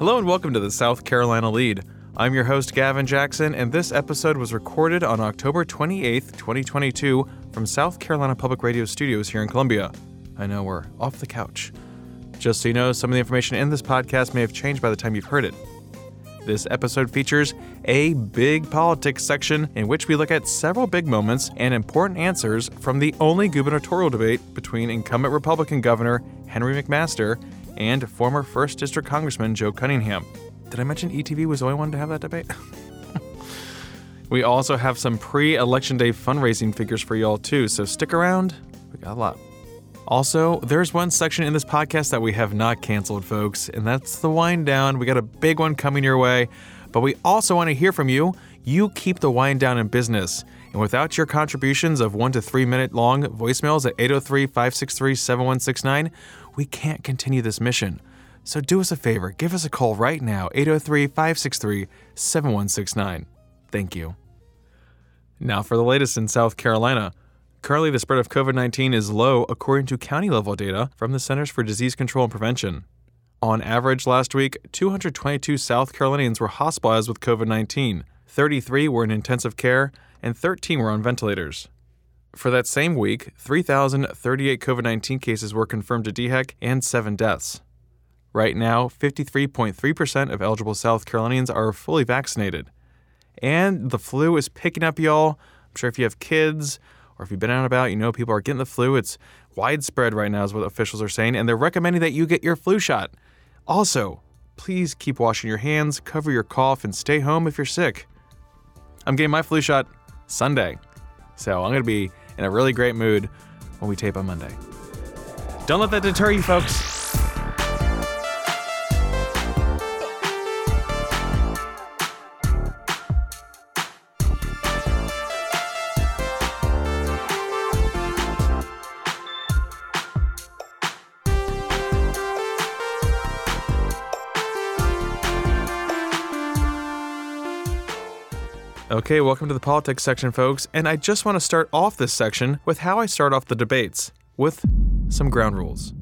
Hello and welcome to the South Carolina Lead. I'm your host, Gavin Jackson, and this episode was recorded on October 28th, 2022, from South Carolina Public Radio Studios here in Columbia. I know we're off the couch. Just so you know, some of the information in this podcast may have changed by the time you've heard it. This episode features a big politics section in which we look at several big moments and important answers from the only gubernatorial debate between incumbent Republican Governor Henry McMaster and former 1st District Congressman Joe Cunningham. Did I mention ETV was the only one to have that debate? we also have some pre election day fundraising figures for y'all, too, so stick around. We got a lot. Also, there's one section in this podcast that we have not canceled, folks, and that's the wind down. We got a big one coming your way, but we also want to hear from you. You keep the wind down in business. And without your contributions of one to three minute long voicemails at 803 563 7169, we can't continue this mission. So do us a favor, give us a call right now, 803 563 7169. Thank you. Now for the latest in South Carolina. Currently, the spread of COVID 19 is low according to county level data from the Centers for Disease Control and Prevention. On average, last week, 222 South Carolinians were hospitalized with COVID 19, 33 were in intensive care, and 13 were on ventilators. For that same week, 3,038 COVID 19 cases were confirmed to DHEC and 7 deaths. Right now, 53.3% of eligible South Carolinians are fully vaccinated. And the flu is picking up, y'all. I'm sure if you have kids, or if you've been out and about, you know people are getting the flu. It's widespread right now, is what officials are saying, and they're recommending that you get your flu shot. Also, please keep washing your hands, cover your cough, and stay home if you're sick. I'm getting my flu shot Sunday, so I'm going to be in a really great mood when we tape on Monday. Don't let that deter you, folks. Okay, welcome to the politics section, folks. And I just want to start off this section with how I start off the debates with some ground rules.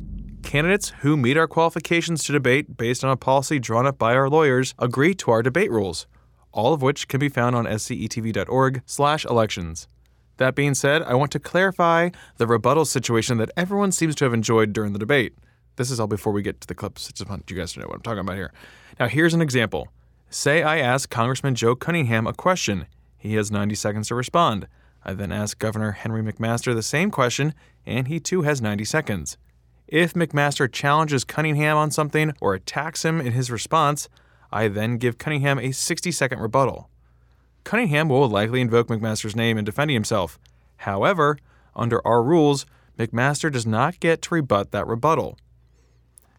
Candidates who meet our qualifications to debate based on a policy drawn up by our lawyers agree to our debate rules, all of which can be found on scetv.org/elections. That being said, I want to clarify the rebuttal situation that everyone seems to have enjoyed during the debate. This is all before we get to the clips. I just want you guys to know what I'm talking about here. Now, here's an example. Say I ask Congressman Joe Cunningham a question. He has 90 seconds to respond. I then ask Governor Henry McMaster the same question, and he too has 90 seconds. If McMaster challenges Cunningham on something or attacks him in his response, I then give Cunningham a 60 second rebuttal. Cunningham will likely invoke McMaster's name in defending himself. However, under our rules, McMaster does not get to rebut that rebuttal.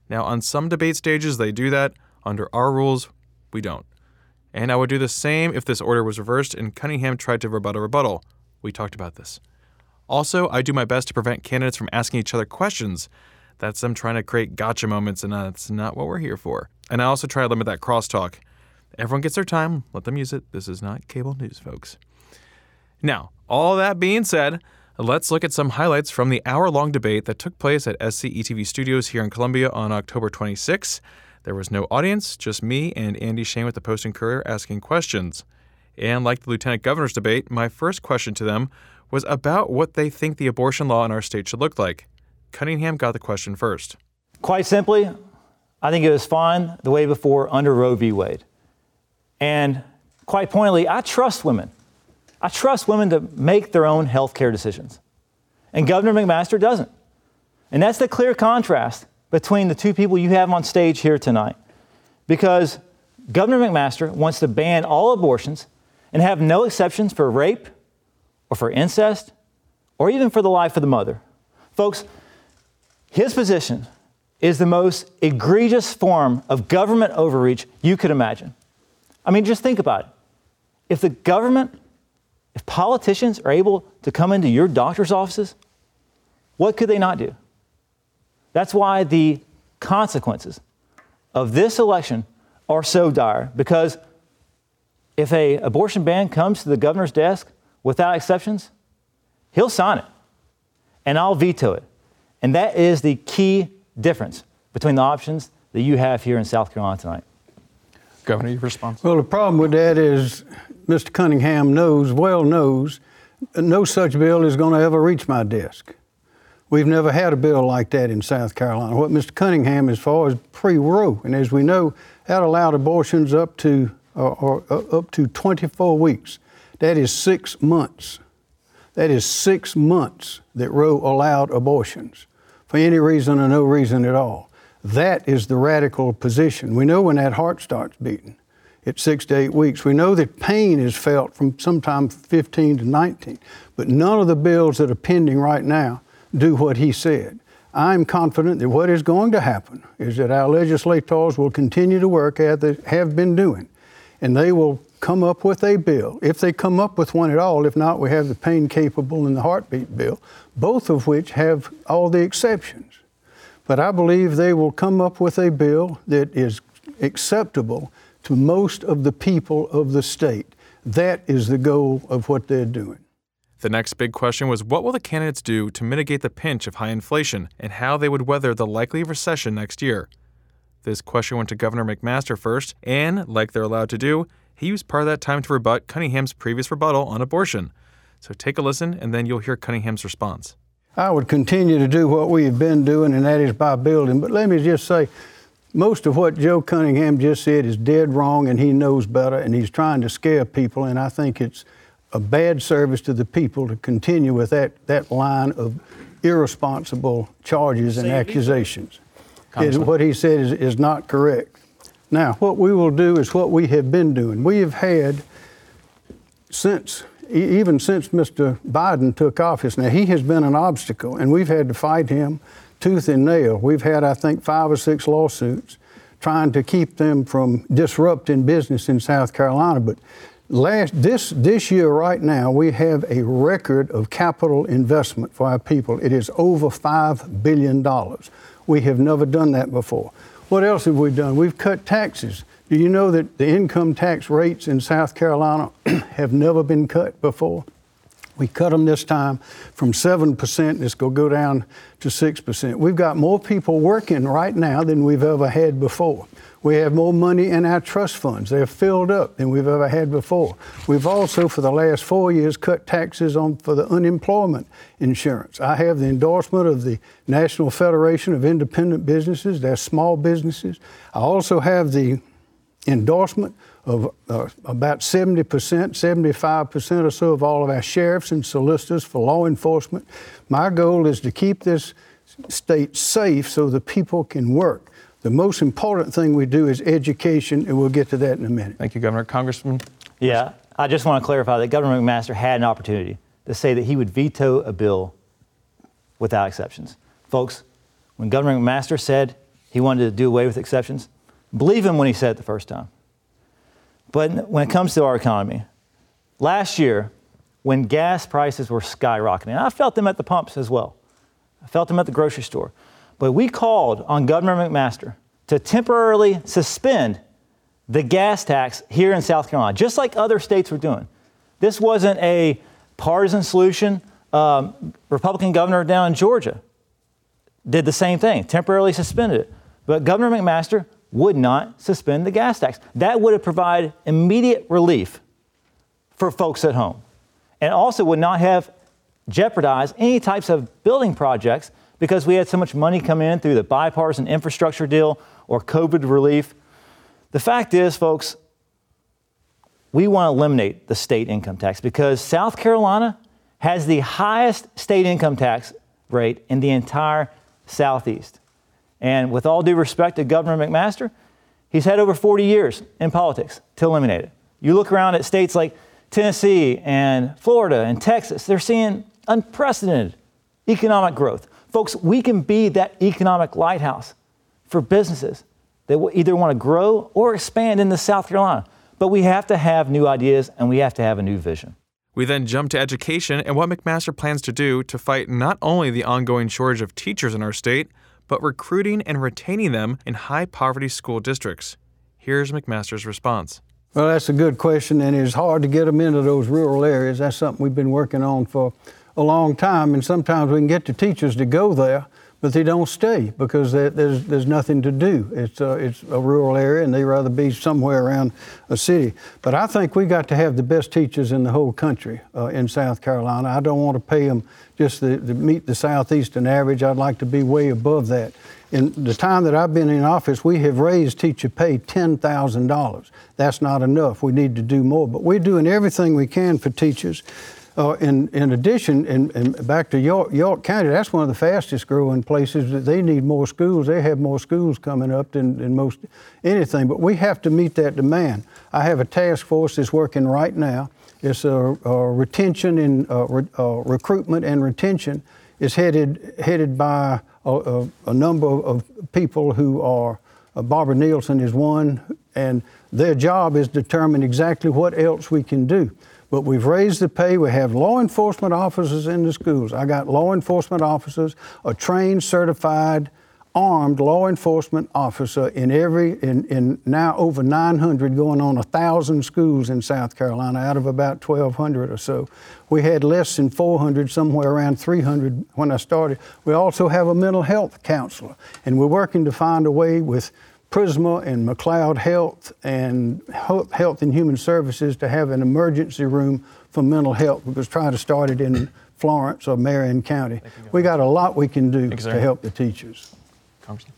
Now, on some debate stages, they do that. Under our rules, we don't. And I would do the same if this order was reversed and Cunningham tried to rebut a rebuttal. We talked about this. Also, I do my best to prevent candidates from asking each other questions. That's them trying to create gotcha moments, and that's not what we're here for. And I also try to limit that crosstalk. Everyone gets their time, let them use it. This is not cable news, folks. Now, all that being said, let's look at some highlights from the hour long debate that took place at SCETV Studios here in Columbia on October 26. There was no audience, just me and Andy Shain with the Post and Courier asking questions. And like the Lieutenant Governor's debate, my first question to them was about what they think the abortion law in our state should look like. Cunningham got the question first. Quite simply, I think it was fine the way before under Roe v. Wade. And quite pointedly, I trust women. I trust women to make their own health care decisions. And Governor McMaster doesn't. And that's the clear contrast between the two people you have on stage here tonight. Because Governor McMaster wants to ban all abortions and have no exceptions for rape or for incest or even for the life of the mother. Folks, his position is the most egregious form of government overreach you could imagine. I mean, just think about it. If the government, if politicians are able to come into your doctor's offices, what could they not do? That's why the consequences of this election are so dire because if a abortion ban comes to the governor's desk without exceptions, he'll sign it and I'll veto it. And that is the key difference between the options that you have here in South Carolina tonight. Governor, your response? Well, the problem with that is Mr. Cunningham knows, well knows, no such bill is going to ever reach my desk. We've never had a bill like that in South Carolina. What Mr. Cunningham, as far is pre-Roe, and as we know, that allowed abortions up to or, or uh, up to 24 weeks. That is six months. That is six months that Roe allowed abortions for any reason or no reason at all. That is the radical position. We know when that heart starts beating at six to eight weeks. We know that pain is felt from sometime 15 to 19, but none of the bills that are pending right now do what he said. I'm confident that what is going to happen is that our legislators will continue to work as they have been doing, and they will come up with a bill. If they come up with one at all, if not, we have the pain capable and the heartbeat bill, both of which have all the exceptions. But I believe they will come up with a bill that is acceptable to most of the people of the state. That is the goal of what they're doing. The next big question was what will the candidates do to mitigate the pinch of high inflation and how they would weather the likely recession next year? This question went to Governor McMaster first, and, like they're allowed to do, he used part of that time to rebut Cunningham's previous rebuttal on abortion. So take a listen, and then you'll hear Cunningham's response. I would continue to do what we have been doing, and that is by building. But let me just say, most of what Joe Cunningham just said is dead wrong, and he knows better, and he's trying to scare people, and I think it's a bad service to the people to continue with that, that line of irresponsible charges and accusations. It, what he said is, is not correct. Now, what we will do is what we have been doing. We have had, since even since Mr. Biden took office, now he has been an obstacle, and we've had to fight him tooth and nail. We've had, I think, five or six lawsuits trying to keep them from disrupting business in South Carolina. But Last this this year right now we have a record of capital investment for our people. It is over five billion dollars. We have never done that before. What else have we done? We've cut taxes. Do you know that the income tax rates in South Carolina have never been cut before? We cut them this time from 7%, it's going to go down to 6%. We've got more people working right now than we've ever had before. We have more money in our trust funds. They're filled up than we've ever had before. We've also, for the last four years, cut taxes on for the unemployment insurance. I have the endorsement of the National Federation of Independent Businesses, they're small businesses. I also have the endorsement of uh, about 70%, 75% or so of all of our sheriffs and solicitors for law enforcement. My goal is to keep this state safe so the people can work. The most important thing we do is education, and we'll get to that in a minute. Thank you, Governor. Congressman? Yeah, I just want to clarify that Governor McMaster had an opportunity to say that he would veto a bill without exceptions. Folks, when Governor McMaster said he wanted to do away with exceptions, believe him when he said it the first time. But when it comes to our economy, last year, when gas prices were skyrocketing, I felt them at the pumps as well. I felt them at the grocery store. But we called on Governor McMaster to temporarily suspend the gas tax here in South Carolina, just like other states were doing. This wasn't a partisan solution. Um, Republican governor down in Georgia did the same thing, temporarily suspended it. But Governor McMaster would not suspend the gas tax. That would have provided immediate relief for folks at home and also would not have jeopardized any types of building projects because we had so much money come in through the bipartisan infrastructure deal or COVID relief. The fact is, folks, we want to eliminate the state income tax because South Carolina has the highest state income tax rate in the entire Southeast. And with all due respect to Governor McMaster, he's had over 40 years in politics to eliminate it. You look around at states like Tennessee and Florida and Texas, they're seeing unprecedented economic growth. Folks, we can be that economic lighthouse for businesses that will either want to grow or expand into South Carolina. But we have to have new ideas and we have to have a new vision. We then jump to education and what McMaster plans to do to fight not only the ongoing shortage of teachers in our state, but recruiting and retaining them in high poverty school districts. Here's McMaster's response. Well, that's a good question, and it's hard to get them into those rural areas. That's something we've been working on for a long time, and sometimes we can get the teachers to go there, but they don't stay because there's, there's nothing to do. It's, uh, it's a rural area and they rather be somewhere around a city. But I think we got to have the best teachers in the whole country uh, in South Carolina. I don't want to pay them just to, to meet the southeastern average. I'd like to be way above that. In the time that I've been in office, we have raised teacher pay $10,000. That's not enough. We need to do more. But we're doing everything we can for teachers. Uh, in, in addition, back to York, York County, that's one of the fastest growing places they need more schools. They have more schools coming up than, than most anything, but we have to meet that demand. I have a task force that's working right now. It's a, a retention and uh, re, uh, recruitment and retention is headed headed by a, a, a number of people who are. Uh, Barbara Nielsen is one, and their job is determine exactly what else we can do. But we've raised the pay. We have law enforcement officers in the schools. I got law enforcement officers, a trained, certified, armed law enforcement officer in every, in, in now over 900, going on 1,000 schools in South Carolina out of about 1,200 or so. We had less than 400, somewhere around 300 when I started. We also have a mental health counselor, and we're working to find a way with Prisma and McLeod Health and Health and Human Services to have an emergency room for mental health. We was trying to start it in Florence or Marion County. We got a lot we can do to help the teachers. Congressman?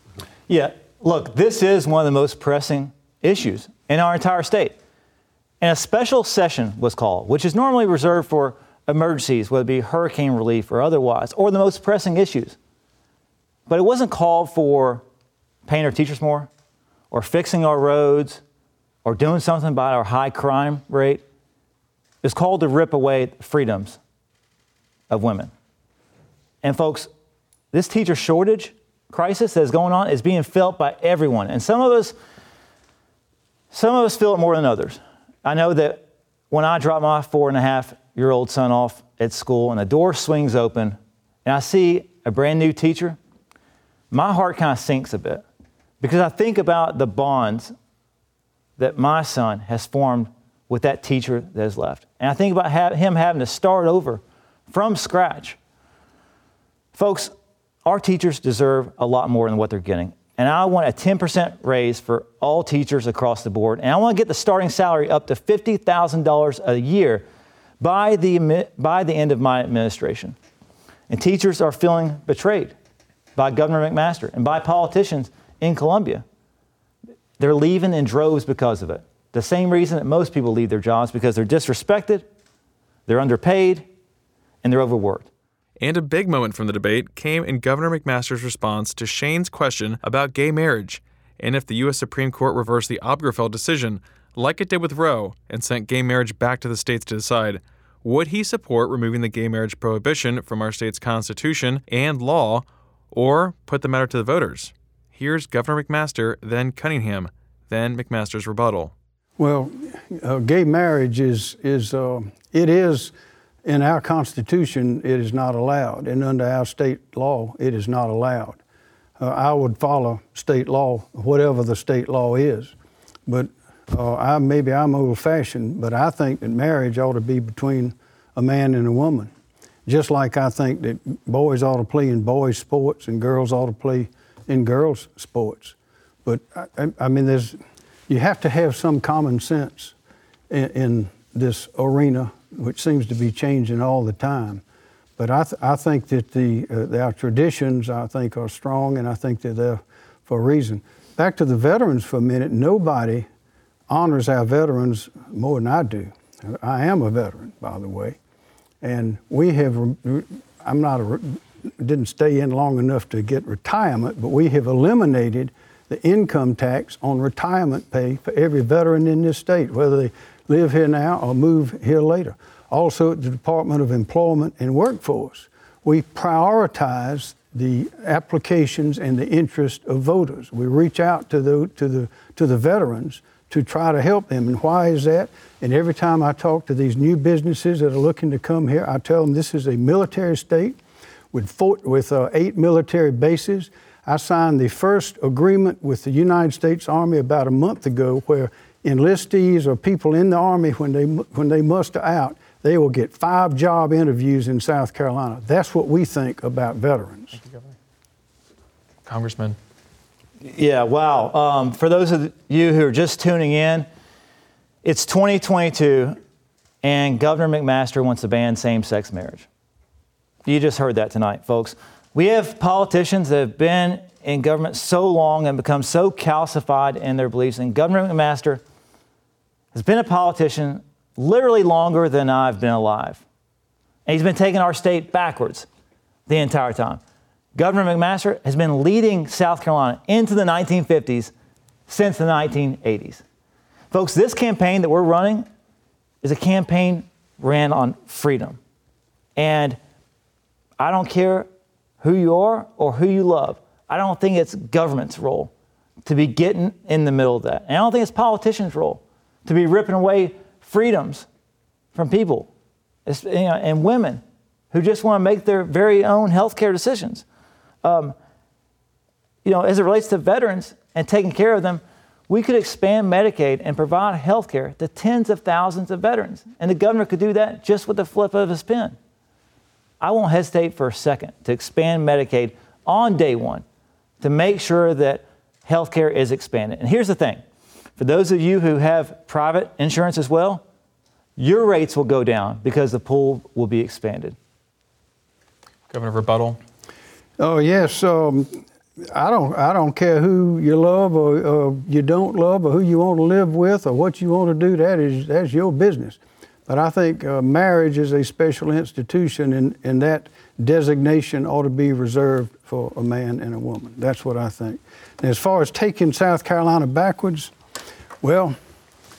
Yeah, look, this is one of the most pressing issues in our entire state. And a special session was called, which is normally reserved for emergencies, whether it be hurricane relief or otherwise, or the most pressing issues. But it wasn't called for paying our teachers more, or fixing our roads or doing something about our high crime rate is called to rip away freedoms of women. And folks, this teacher shortage crisis that is going on is being felt by everyone. And some of us some of us feel it more than others. I know that when I drop my four and a half year old son off at school and the door swings open and I see a brand new teacher, my heart kind of sinks a bit. Because I think about the bonds that my son has formed with that teacher that has left. And I think about ha- him having to start over from scratch. Folks, our teachers deserve a lot more than what they're getting. And I want a 10% raise for all teachers across the board. And I want to get the starting salary up to $50,000 a year by the, by the end of my administration. And teachers are feeling betrayed by Governor McMaster and by politicians in Columbia. They're leaving in droves because of it. The same reason that most people leave their jobs because they're disrespected, they're underpaid, and they're overworked. And a big moment from the debate came in Governor McMaster's response to Shain's question about gay marriage and if the U.S. Supreme Court reversed the Obergefell decision, like it did with Roe, and sent gay marriage back to the states to decide. Would he support removing the gay marriage prohibition from our state's constitution and law, or put the matter to the voters? Here's Governor McMaster, then Cunningham, then McMaster's rebuttal. Well, uh, gay marriage is, is uh, it is, in our Constitution, it is not allowed. And under our state law, it is not allowed. Uh, I would follow state law, whatever the state law is. But uh, I, maybe I'm old fashioned, but I think that marriage ought to be between a man and a woman. Just like I think that boys ought to play in boys' sports and girls ought to play in girls' sports. But I, I mean, there's you have to have some common sense in, in this arena, which seems to be changing all the time. But I, th- I think that the, uh, our traditions, I think, are strong, and I think they're there for a reason. Back to the veterans for a minute. Nobody honors our veterans more than I do. I am a veteran, by the way, and we have. I'm not a didn't stay in long enough to get retirement, but we have eliminated the income tax on retirement pay for every veteran in this state, whether they live here now or move here later. Also, at the Department of Employment and Workforce, we prioritize the applications and the interest of voters. We reach out to the, to the, to the veterans to try to help them. And why is that? And every time I talk to these new businesses that are looking to come here, I tell them this is a military state with, four, with uh, eight military bases. I signed the first agreement with the United States Army about a month ago where enlistees or people in the Army, when they, when they muster out, they will get five job interviews in South Carolina. That's what we think about veterans. Thank you, Governor. Congressman. Yeah, wow. Um, for those of you who are just tuning in, it's 2022, and Governor McMaster wants to ban same sex marriage. You just heard that tonight, folks. We have politicians that have been in government so long and become so calcified in their beliefs, and Governor McMaster has been a politician literally longer than I've been alive. And he's been taking our state backwards the entire time. Governor McMaster has been leading South Carolina into the 1950s since the 1980s. Folks, this campaign that we're running is a campaign ran on freedom. And I don't care who you are or who you love. I don't think it's government's role to be getting in the middle of that. And I don't think it's politicians' role to be ripping away freedoms from people you know, and women who just want to make their very own health care decisions. Um, you know, as it relates to veterans and taking care of them, we could expand Medicaid and provide health care to tens of thousands of veterans. And the governor could do that just with the flip of his pen. I won't hesitate for a second to expand Medicaid on day one to make sure that health care is expanded. And here's the thing for those of you who have private insurance as well, your rates will go down because the pool will be expanded. Governor Rebuttal. Oh yes, um, I don't I don't care who you love or, or, you don't love or who you want to live with or what you want to do. That is that's your business. But I think uh, marriage is a special institution, and, and that designation ought to be reserved for a man and a woman. That's what I think. And as far as taking South Carolina backwards, well,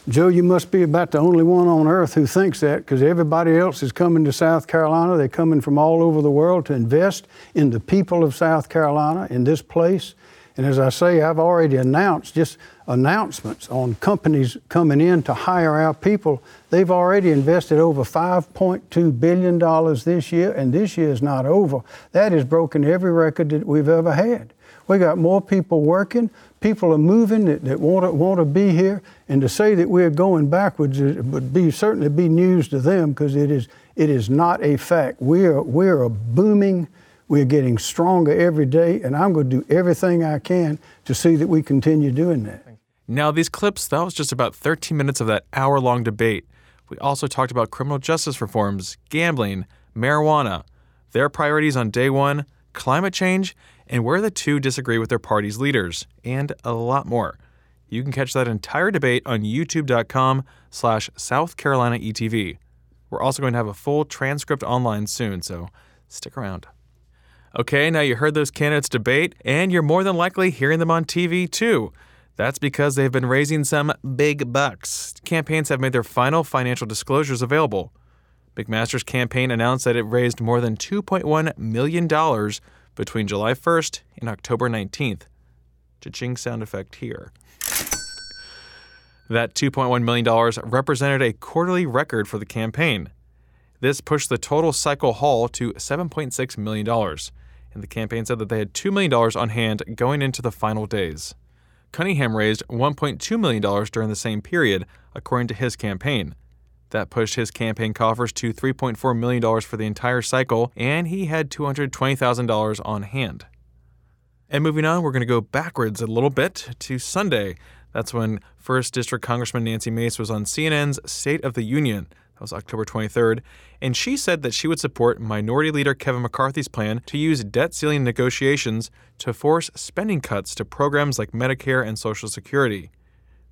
Joe, you must be about the only one on earth who thinks that because everybody else is coming to South Carolina. They're coming from all over the world to invest in the people of South Carolina, in this place. And as I say, I've already announced just announcements on companies coming in to hire our people. They've already invested over $5.2 billion this year, and this year is not over. That has broken every record that we've ever had. We got more people working, people are moving that, that want, to, want to be here, and to say that we're going backwards would be certainly be news to them because it is, it is not a fact. We're, we're a booming, we're getting stronger every day, and I'm going to do everything I can to see that we continue doing that. Now, these clips, that was just about 13 minutes of that hour long debate. We also talked about criminal justice reforms, gambling, marijuana, their priorities on day one, climate change, and where the two disagree with their party's leaders, and a lot more. You can catch that entire debate on youtube.com slash South Carolina ETV. We're also going to have a full transcript online soon, so stick around. Okay, now you heard those candidates debate, and you're more than likely hearing them on TV too. That's because they've been raising some big bucks. Campaigns have made their final financial disclosures available. McMaster's campaign announced that it raised more than $2.1 million between July 1st and October 19th. Cha-ching sound effect here. That $2.1 million represented a quarterly record for the campaign. This pushed the total cycle haul to $7.6 million, and the campaign said that they had $2 million on hand going into the final days. Cunningham raised $1.2 million during the same period, according to his campaign. That pushed his campaign coffers to $3.4 million for the entire cycle, and he had $220,000 on hand. And moving on, we're going to go backwards a little bit to Sunday. That's when 1st District Congressman Nancy Mace was on CNN's State of the Union. Was October 23rd. And she said that she would support Minority Leader Kevin McCarthy's plan to use debt ceiling negotiations to force spending cuts to programs like Medicare and Social Security.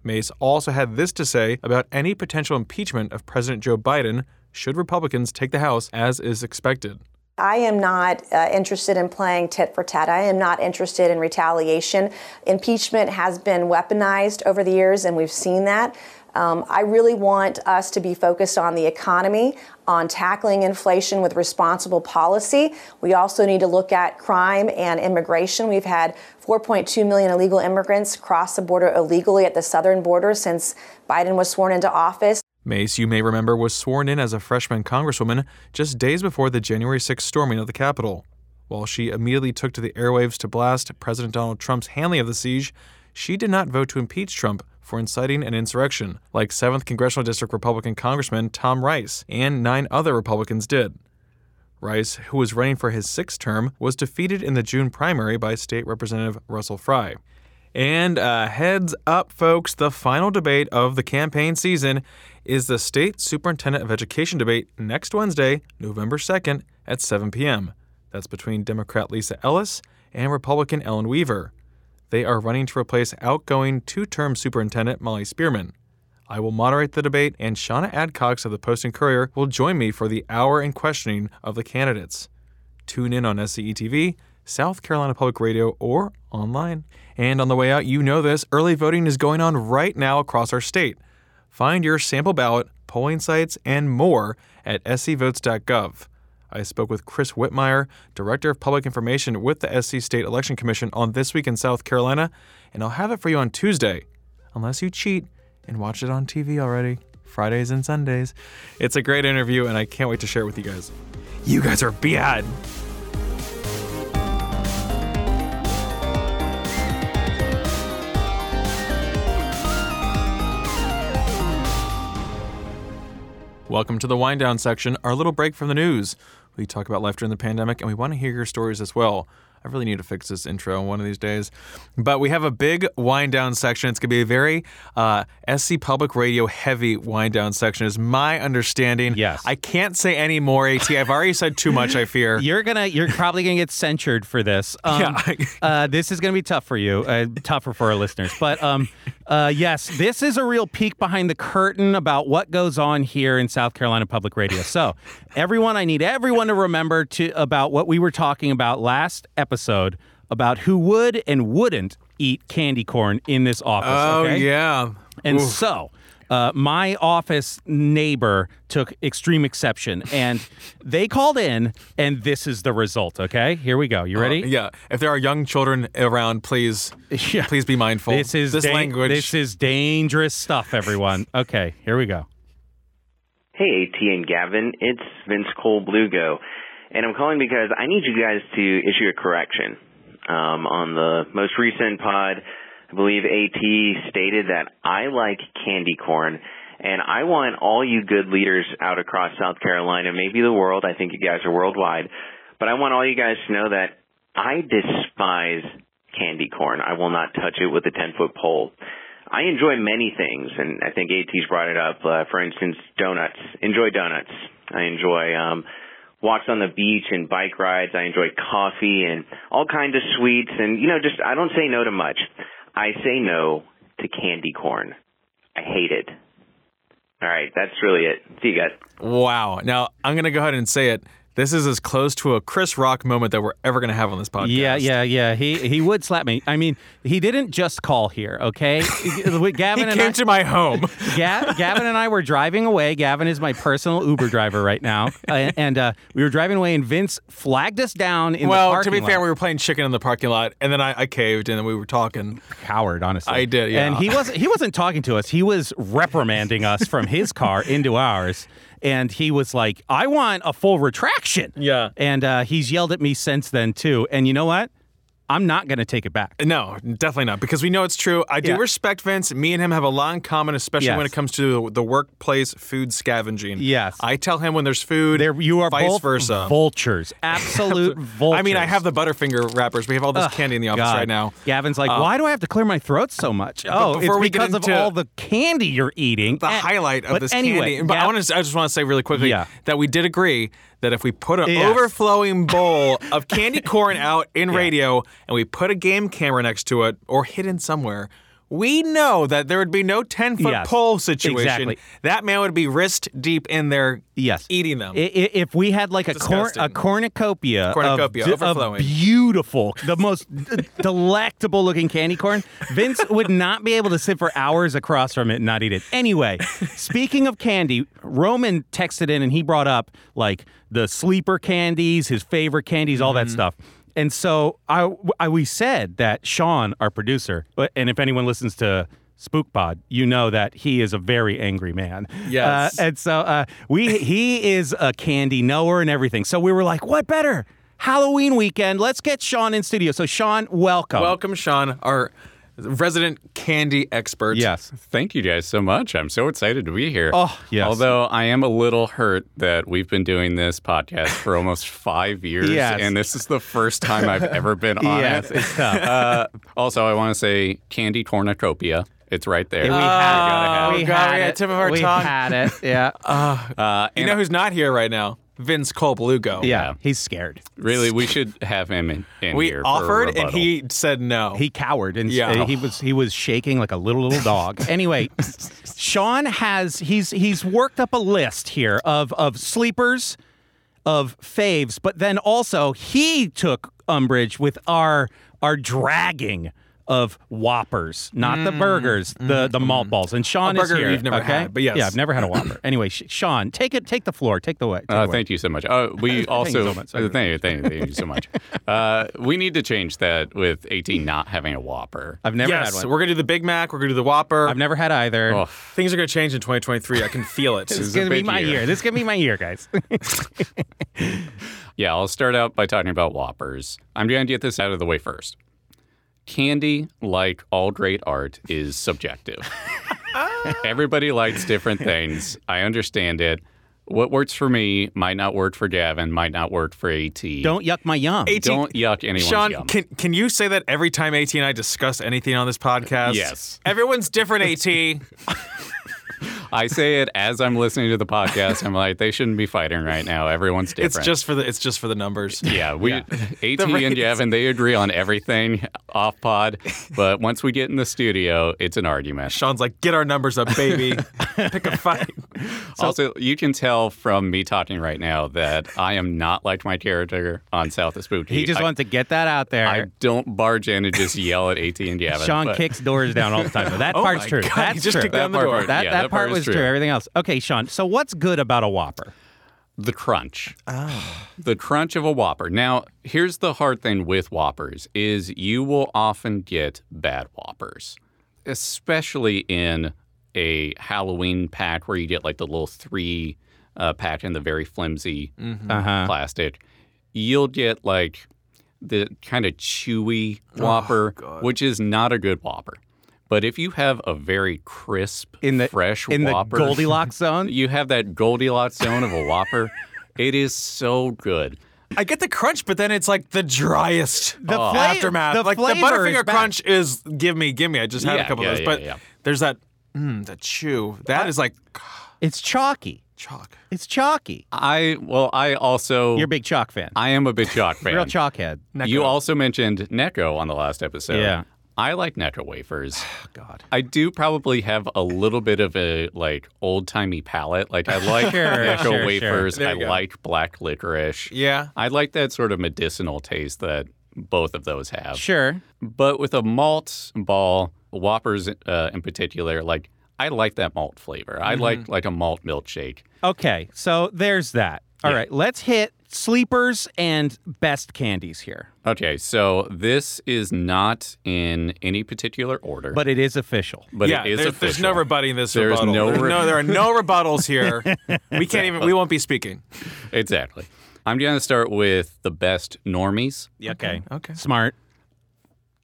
Mace also had this to say about any potential impeachment of President Joe Biden should Republicans take the House as is expected. I am not uh, interested in playing tit for tat. I am not interested in retaliation. Impeachment has been weaponized over the years, and we've seen that. Um, I really want us to be focused on the economy, on tackling inflation with responsible policy. We also need to look at crime and immigration. We've had 4.2 million illegal immigrants cross the border illegally at the southern border since Biden was sworn into office. Mace, you may remember, was sworn in as a freshman congresswoman just days before the January 6th storming of the Capitol. While she immediately took to the airwaves to blast President Donald Trump's handling of the siege, she did not vote to impeach Trump for inciting an insurrection, like 7th Congressional District Republican Congressman Tom Rice and nine other Republicans did. Rice, who was running for his sixth term, was defeated in the June primary by State Representative Russell Fry. And uh, heads up, folks, the final debate of the campaign season is the State Superintendent of Education debate next Wednesday, November 2nd at 7 p.m. That's between Democrat Lisa Ellis and Republican Ellen Weaver. They are running to replace outgoing two term Superintendent Molly Spearman. I will moderate the debate, and Seanna Adcox of the Post and Courier will join me for the hour in questioning of the candidates. Tune in on SCE TV, South Carolina Public Radio, or online. And on the way out, you know this early voting is going on right now across our state. Find your sample ballot, polling sites, and more at scvotes.gov. I spoke with Chris Whitmire, Director of Public Information with the SC State Election Commission on This Week in South Carolina, and I'll have it for you on Tuesday, unless you cheat and watch it on TV already. Fridays and Sundays. It's a great interview, and I can't wait to share it with you guys. You guys are bad. Welcome to the wind down section, our little break from the news. We talk about life during the pandemic and we want to hear your stories as well. I really need to fix this intro one of these days. But we have a big wind down section. It's going to be a very uh, SC Public Radio heavy wind down section, is my understanding. Yes. I can't say any more, AT. I've already said too much, I fear. You're gonna, you're probably gonna get censured for this. Um, Yeah. uh, this is gonna be tough for you, uh, tougher for our listeners. But um, uh, yes, this is a real peek behind the curtain about what goes on here in South Carolina Public Radio. So, everyone, I need everyone to remember to about what we were talking about last episode about who would and wouldn't eat candy corn in this office. Oh, okay? yeah. And Oof. so, uh, my office neighbor took extreme exception, and they called in, and this is the result. Okay, here we go. You ready? Uh, yeah. If there are young children around, please, Yeah. please be mindful. This is this dan- language. This is dangerous stuff, everyone. Okay, here we go. Hey, AT and Gavin, it's Vince Kolb-Lugo, and I'm calling because I need you guys to issue a correction. Um, on the most recent pod, I believe AT stated that I like candy corn, and I want all you good leaders out across South Carolina, maybe the world, I think you guys are worldwide, but I want all you guys to know that I despise candy corn. I will not touch it with a 10 foot pole. I enjoy many things, and I think AT's brought it up. Uh, for instance, donuts. Enjoy donuts. I enjoy um, walks on the beach and bike rides. I enjoy coffee and all kinds of sweets. And you know, just I don't say no to much. I say no to candy corn. I hate it. All right, that's really it. See you guys. wow. Now, I'm going to go ahead and say it. This is as close to a Chris Rock moment that we're ever going to have on this podcast. Yeah, yeah, yeah. He he would slap me. I mean, he didn't just call here. Okay, He Gavin and came I, to my home. Ga- Gavin and I were driving away. Gavin is my personal Uber driver right now, uh, and uh, we were driving away, and Vince flagged us down in the well, to parking be fair, we were playing chicken in the parking lot, and then I, I caved, and then we were talking. coward, honestly. I did, yeah. And he wasn't he wasn't talking to us. He was reprimanding us from his car into ours. And he was like, I want a full retraction. Yeah. And uh, he's yelled at me since then, too. And you know what? I'm not going to take it back. No, definitely not, because we know it's true. I do Yeah. respect Vince. Me and him have a lot in common, especially Yes. when it comes to the workplace food scavenging. Yes. I tell him when there's food. There, you are vice versa. vultures. Absolute vultures. I mean, I have the Butterfinger wrappers. We have all this candy in the office God. right now. Gavin's like, Uh, why do I have to clear my throat so much? Oh, it's because of all the candy you're eating. the And- highlight of but this anyway, candy. But I want to. I just want to say really quickly Yeah. that we did agree that if we put an Yes. overflowing bowl of candy corn out in radio and we put a game camera next to it or hidden somewhere. We know that there would be no 10 foot Yes, pole situation. exactly. That man would be wrist deep in there Yes. eating them. If we had like a corn, a cornucopia, Cornucopia, of, overflowing. of beautiful, the most delectable looking candy corn, Vince would not be able to sit for hours across from it and not eat it. Anyway, speaking of candy, Roman texted in and he brought up like the sleeper candies, his favorite candies, all that Mm-hmm. stuff. And so I, I we said that Sean, our producer, and if anyone listens to Spook Pod, you know that he is a very angry man. Yes. Uh, and so uh, we he is a candy knower and everything. So we were like, what better? Halloween weekend. Let's get Sean in studio. So Sean, welcome. Welcome, Sean. Our resident candy expert. Yes. Thank you guys so much. I'm so excited to be here. Oh, yes. Although I am a little hurt that we've been doing this podcast for almost five years, Yes. and this is the first time I've ever been on Yes, it. it's tough. Uh, also, I want to say Candy Cornucopia. It's right there. we Oh, had it. We had we had it. tip of our we tongue. had it. Yeah. Uh, You know who's not here right now? Vince Kolb-Lugo. yeah. He's scared. really, we should have him in, in We here. for a offered and he said no. He cowered and Yeah. he was he was shaking like a little little dog. Anyway, Sean has he's he's worked up a list here of of sleepers, of faves, but then also he took umbrage with our our dragging of Whoppers, not the burgers, the the malt balls. And Sean Mm, A is here. you've never okay? had, but yes. yeah, I've never had a Whopper. anyway, Sean, take it, take the floor, take the way. Take Uh, away. thank you so much. Uh, we also so much. Sorry. thank you, thank you, thank you so much. Uh, we need to change that with 18 not having a Whopper. I've never yes, had one. we're gonna do the Big Mac. We're gonna do the Whopper. I've never had either. Oh, Things are gonna change in 2023. I can feel it. This is is gonna be my year. year. This is gonna be my year, guys. yeah, I'll start out by talking about Whoppers. I'm going to get this out of the way first. Candy, like all great art, is subjective. Everybody likes different things. I understand it. What works for me might not work for Gavin, might not work for AT. Don't yuck my yum. AT Don't yuck anyone's Sean, yum. can can you say that every time AT and I discuss anything on this podcast? Yes. Everyone's different. AT. I say it as I'm listening to the podcast. I'm like, they shouldn't be fighting right now. Everyone's different. it's just for the it's just for the numbers. Yeah, we AT and rates. Gavin they agree on everything off pod, but once we get in the studio, it's an argument. Sean's like, get our numbers up, baby. Pick a fight. also, you can tell from me talking right now that I am not like my character on South of Spooky. He just I, wants to get that out there. I don't barge in and just yell at AT and Gavin. Sean but kicks doors down all the time. That Oh part's true. God, That's he just true. kicked down the That door. part- That, yeah, that, that part part is was true. true. Everything else. Okay, Sean. So what's good about a Whopper? the crunch. The crunch of a Whopper. Now, here's the hard thing with Whoppers is you will often get bad Whoppers, especially in a Halloween pack where you get like the little three uh, pack in the very flimsy Uh-huh. plastic. You'll get like the kind of chewy Whopper, which is not a good Whopper. But if you have a very crisp, In the fresh in Whopper, the Goldilocks zone. you have that Goldilocks zone of a Whopper. It is so good. I get the crunch, but then it's like the driest The fla- aftermath. the like the flavor is Butterfinger crunch is give me, give me. I just had Yeah, a couple yeah, of those, yeah, but yeah. there's that mm, that chew. That is like It's chalky. chalk. It's chalky. I well, I also You're a big chalk fan. I am a big chalk fan. Real chalkhead. You also mentioned Necco on the last episode. Yeah. I like Necco wafers. God. I do probably have a little bit of a like old timey palate. Like I like Sure, Necco sure, sure. wafers. There I go. like black licorice. Yeah. I like that sort of medicinal taste that both of those have. Sure. But with a malt ball, Whoppers uh, in particular, like I like that malt flavor. I Mm-hmm. like like a malt milkshake. Okay. So there's that. All Yeah. right. Let's hit sleepers and best candies here. Okay, so this is not in any particular order, But it is official. but yeah, it is there's, official. there's no rebutting this There's rebuttal. no re- no, there are no rebuttals here. We can't even. We won't be speaking. Exactly. I'm going to start with the best normies, Okay. Okay. Smart.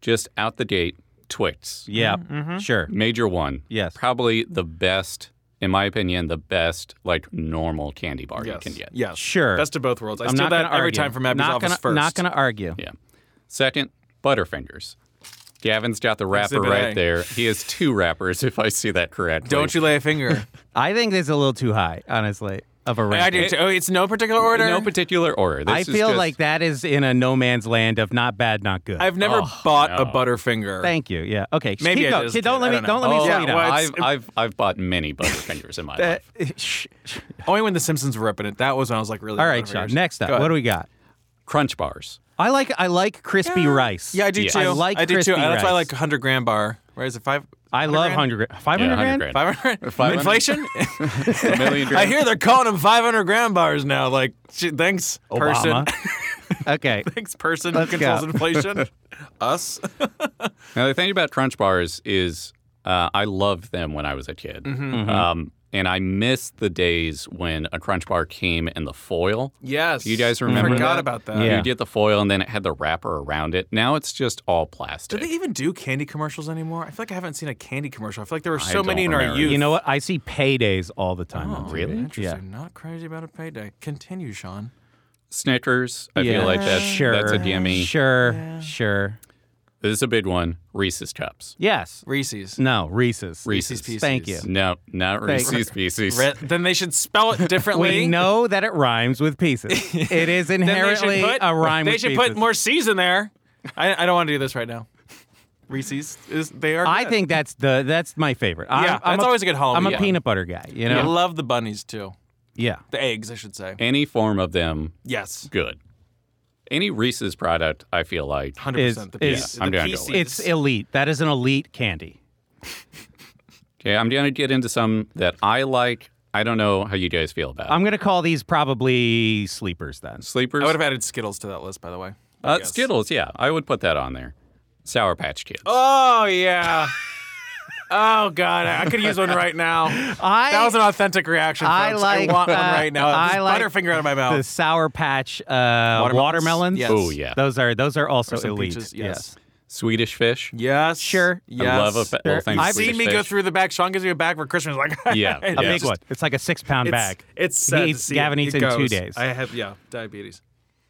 just out the gate. Twix, Yeah. Mm-hmm. Sure. major one. Yes. probably the best, in my opinion, the best like normal candy bar you can get. Yes. Sure. Best of both worlds. I I'm steal not that gonna every argue. time from Abby's not office gonna, first. Not going to argue. Yeah. Second, Butterfingers. Gavin's got the wrapper Exhibit right A. there. He has two wrappers, if I see that correctly. Don't you lay a finger. I think this is a little too high, honestly, of a rank. I do. Too. Oh, it's no particular order. No particular order. This I is feel just- like that is in a no man's land of not bad, not good. I've never Oh, bought no. a Butterfinger. Thank you. Yeah. Okay. Maybe keep I going. just Kid, don't did. let I me. don't know. Don't let me Oh, slow you down. well, I've, I've I've bought many Butterfingers in my Uh, life. shh, shh. Only when the Simpsons were repping it. That was when I was like really. All right, Butterfingers. Sean. Next up, what do we got? Crunch bars. I like I like crispy rice. Yeah, I do Yeah. too. I like do crispy too. That's why I rice. like 100 Grand bar. Where is it? Five. I love 100 hundred. Five hundred Yeah, grand. 100 grand. 500. 500? Inflation. A million I grams. hear they're calling them 500 gram bars now. Like, shit, thanks, person. Okay. Thanks, person who Let's controls go. inflation. Us. Now the thing about Crunch bars is uh, I loved them when I was a kid. Mm-hmm. Um, And I miss the days when a Crunch Bar came in the foil. Yes. Do you guys remember I forgot that? about that. Yeah. You get the foil and then it had the wrapper around it. Now it's just all plastic. Do they even do candy commercials anymore? I feel like I haven't seen a candy commercial. I feel like there were so don't many in our youth. You know what? I see paydays all the time. Oh, on TV. really? Interesting. Not crazy about a payday. Continue, Sean. Snickers, I Yeah. feel like that's, sure. that's a gimme. Sure, sure. This is a big one. Reese's Cups. Yes. Reese's. No, Reese's. Reese's Pieces. Thank you. No, not Thank- Reese's Pieces. Re- then they should spell it differently. We know that it rhymes with pieces. It is Then they should inherently put, a rhyme They with should pieces. put more C's in there. I, I don't want to do this right now. Reese's is they are. I good. think that's the that's my favorite. I'm, Yeah, I'm that's always a good Halloween I'm a one. peanut butter guy. You know. I know. love the bunnies too. Yeah. The eggs, I should say. Any form of them, Yes, good. Any Reese's product, I feel like. hundred Is- percent. The is- piece, I'm the gonna go with. It's elite. That is an elite candy. Okay, I'm going to get into some that I like. I don't know how you guys feel about. It. I'm gonna call these probably sleepers then. Sleepers. I would have added Skittles to that list, by the way. uh, Skittles, yeah, I would put that on there. Sour Patch Kids. Oh yeah. Oh god, I could use one right now. I That was an authentic reaction. I folks. like, I want one uh, right now. I like Butterfinger out of my mouth. the. Sour Patch uh, watermelons. Watermelons? Yes. Oh, yeah. Those are those are also elite. peaches, yes. Swedish Fish. Yes. Sure. Yes. I love a fa- little thing. You've of seen Swedish me go through the bag. Shain gives me a bag for Christmas. Like Yeah, A Yeah. big one. It's like a six pound It's, bag. It's He sad to eats- see Gavin it. eats It in two days. I have yeah diabetes.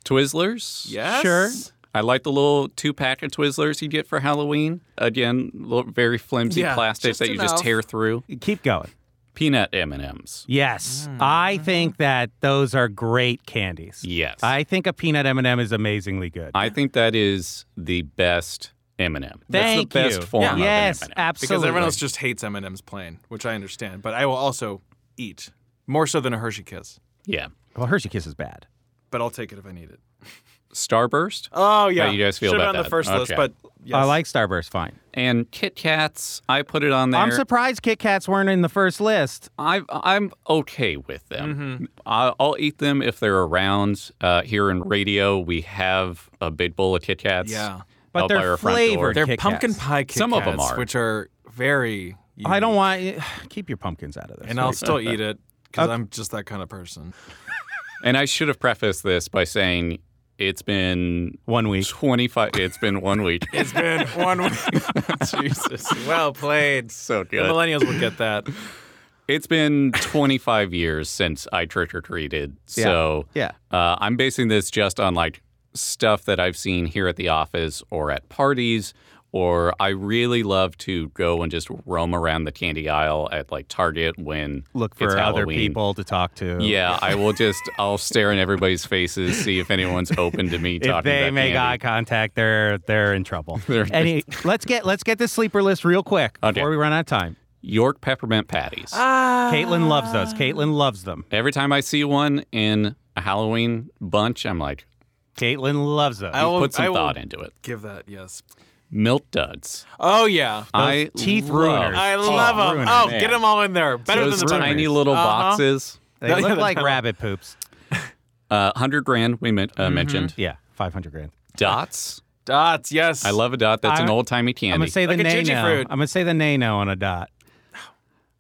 Twizzlers. Yes. Sure. I like the little two pack of Twizzlers you get for Halloween. Again, little, very flimsy Yeah, plastic just that you just tear through. Keep going. Peanut M&Ms. Yes, Mm. I think that those are great candies. Yes. I think a peanut M&M is amazingly good. I think that is the best M&M. That's Thank the best you. form of yes, an M&M. absolutely. Because everyone else just hates M and M's plain, which I understand. But I will also eat more so than a Hershey Kiss. Yeah. well, Hershey Kiss is bad. But I'll take it if I need it. Starburst Oh yeah. How you guys feel Should've about been on that? the first list, Okay. but yes. I like Starburst fine. and Kit Kats. I put it on there. I'm surprised Kit Kats weren't in the first list. I, I'm okay with them. Mm-hmm. I- I'll eat them if they're around. Uh, here in radio, we have a big bowl of Kit Kats. Yeah. But out by they're our front flavored. door. They're Kit pumpkin Kats. pie Kit Some of 'em Kats, are. which are very. I don't unique. want keep your pumpkins out of this. and I'll still eat it because Okay. I'm just that kind of person. And I should have prefaced this by saying it's been One week. 25. It's been one week. It's been one week. Jesus, well played. so The good. millennials will get that. It's been 25 years since I trick or treated. So Yeah. uh, I'm basing this just on like stuff that I've seen here at the office or at parties. Or I really love to go and just roam around the candy aisle at like Target when Look it's for other Halloween. people to talk to. Yeah, I will just I'll stare in everybody's faces, see if anyone's open to me If talking they about make candy. eye contact, they're they're in trouble. They're- Any, let's get let's get this sleeper list real quick Okay. before we run out of time. York peppermint patties. Ah. Caitlin loves those. Caitlin loves them. Every time I see one in a Halloween bunch, I'm like, Caitlin loves those. I will- put some I will thought into it. Give that yes. Milk duds. Oh yeah. I teeth love ruiners. I love them. ruiners. Oh, Man. get them all in there. Better those than the tiny Butterbeers. little Uh-huh. boxes. they Yeah, look like rabbit poops. Uh, Hundred grand we men- uh, mentioned. Yeah, five hundred grand. Dots. Dots. Yes. I love a dot. That's an I- old timey candy. I'm gonna say the Like a Gigi nano. fruit. I'm gonna say the nano on a dot.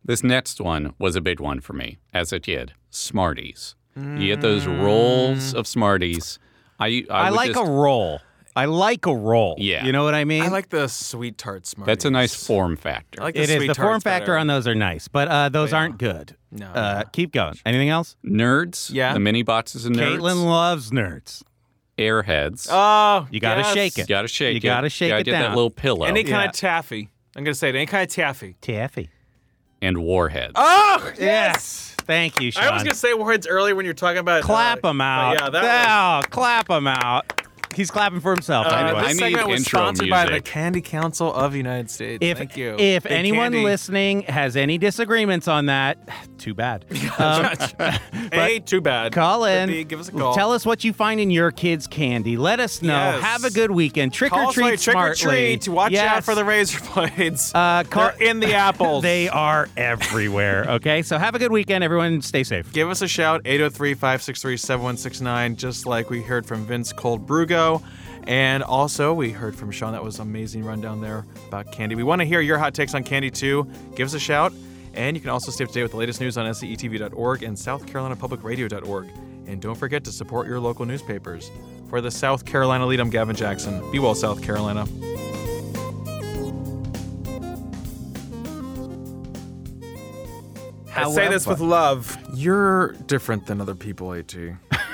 This next one was a big one for me as a kid. Smarties. You get those rolls of Smarties. I I, I, would like just- a roll. I like a roll. Yeah. You know what I mean? I like the sweet tart Smarties. That's a nice form factor. I like the it is. sweet The form tarts factor better. on those are nice, but uh, those yeah. aren't good. No. Uh, keep going. Anything else? nerds. Yeah. The mini boxes of nerds. Caitlin loves nerds. Airheads. Oh, You gotta yes. shake it. You gotta shake it. You it. gotta shake gotta it get down. that little pillow. Any kind Yeah. of taffy. I'm gonna say it. Any kind of taffy. Taffy. and warheads. Oh Yes. Thank you, Shain. I was gonna say words earlier when you're talking about clap uh, him out. Yeah, that oh, clap him out. He's clapping for himself. Uh, anyway. I this need segment was intro sponsored by the. Candy Council of the United States. if Thank you. if Big anyone candy. listening has any disagreements on that, too bad. Um, hey, too bad. call in. Could be. Give us a call. Tell us what you find in your kids' candy. Let us know. Yes. Have a good weekend. Trick Call or treat like trick or smartly. treat. Watch yes. out for the razor blades. Uh, call- They're in the apples. They are everywhere. Okay, so have a good weekend, everyone. Stay safe. Give us a shout, 803 563 7169, just like we heard from Vince Kolb-Lugo. And also, we heard from Shain. That was an amazing rundown there about candy. We want to hear your hot takes on candy too. Give us a shout. And you can also stay up to date with the latest news on SCETV.org and SouthCarolinaPublicRadio.org. And don't forget to support your local newspapers. For the South Carolina Lede, I'm Gavin Jackson. Be well, South Carolina. I say this with love. You're different than other people, AT.